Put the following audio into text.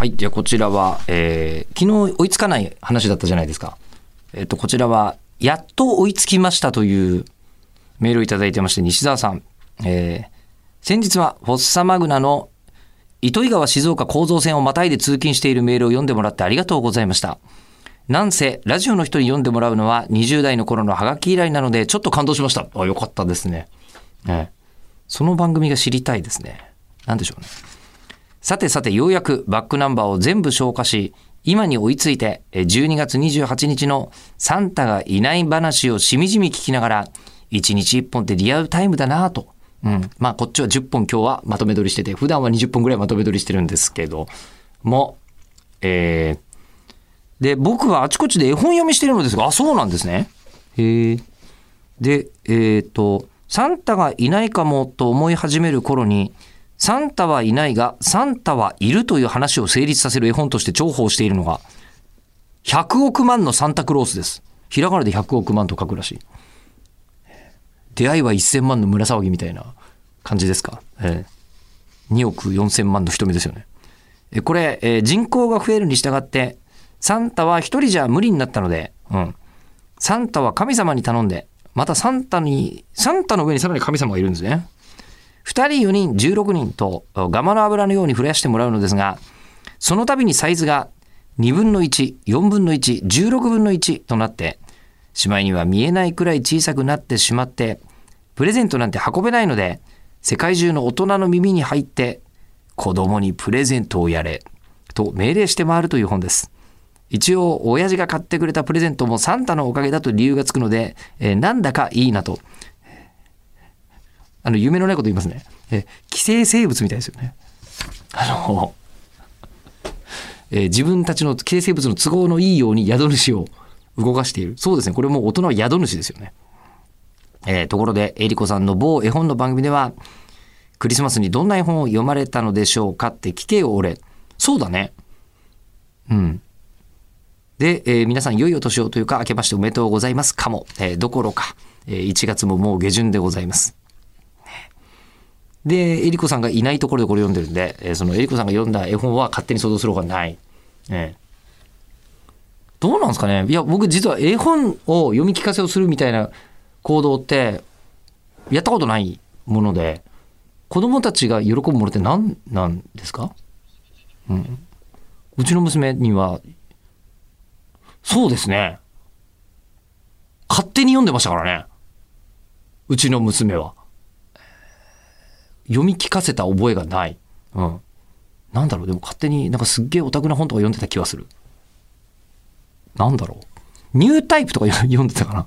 はい。じゃあこちらは、えー、昨日追いつかない話だったじゃないですか。えっ、と、こちらは、やっと追いつきましたというメールをいただいてまして、西澤さん。えー、先日はフォッサマグナの糸魚川静岡構造線をまたいで通勤しているメールを読んでもらってありがとうございました。なんせ、ラジオの人に読んでもらうのは20代の頃のハガキ以来なので、ちょっと感動しました。あ、よかったですね。ねその番組が知りたいですね。なんでしょうね。さてさて、ようやくバックナンバーを全部消化し、今に追いついて、12月28日のサンタがいない話をしみじみ聞きながら、1日1本ってリアルタイムだなぁと。うん。まあ、こっちは10本今日はまとめ撮りしてて、普段は20本ぐらいまとめ撮りしてるんですけども、えー、で、僕はあちこちで絵本読みしてるのですが、あ、そうなんですね。へえ。で、えっ、と、サンタがいないかもと思い始める頃に、サンタはいないが、サンタはいるという話を成立させる絵本として重宝しているのが、100億万のサンタクロースです。ひらがなで100億万と書くらしい。出会いは1000万の村騒ぎみたいな感じですか？ええ、2億4000万の瞳ですよね。えこれ、えー人口が増えるに従って、サンタは一人じゃ無理になったので、うん。サンタは神様に頼んで、またサンタに、サンタの上にさらに神様がいるんですね。2人、4人、16人とガマの油のように増やしてもらうのですが、その度にサイズが2分の1、4分の1、16分の1となって、しまいには見えないくらい小さくなってしまって、プレゼントなんて運べないので、世界中の大人の耳に入って、子供にプレゼントをやれ、と命令して回るという本です。一応、親父が買ってくれたプレゼントもサンタのおかげだと理由がつくので、えーなんだかいいなと。あの、夢のないこと言いますね。え寄生生物みたいですよね。あの、えー自分たちの寄生生物の都合のいいように宿主を動かしている。そうですね。これも大人は宿主ですよね。えーところで、えりこさんの某絵本の番組では、クリスマスにどんな絵本を読まれたのでしょうかって聞けよ、俺。そうだね。うん。で、えー皆さん、良いお年をというか、明けましておめでとうございますかも。えーどころか、えー1月ももう下旬でございます。で、えりこさんがいないところでこれ読んでるんで、えーそのえりこさんが読んだ絵本は勝手に想像するほかない。ええどうなんですかね？いや、僕実は絵本を読み聞かせをするみたいな行動って、やったことないもので、子供たちが喜ぶものって何なんですか？うん。うちの娘には、そうですね。勝手に読んでましたからね。うちの娘は。読み聞かせた覚えがない。うん。なんだろう、でも勝手になんかすっげえオタクな本とか読んでた気がする。なんだろう。ニュータイプとか読んでたかな。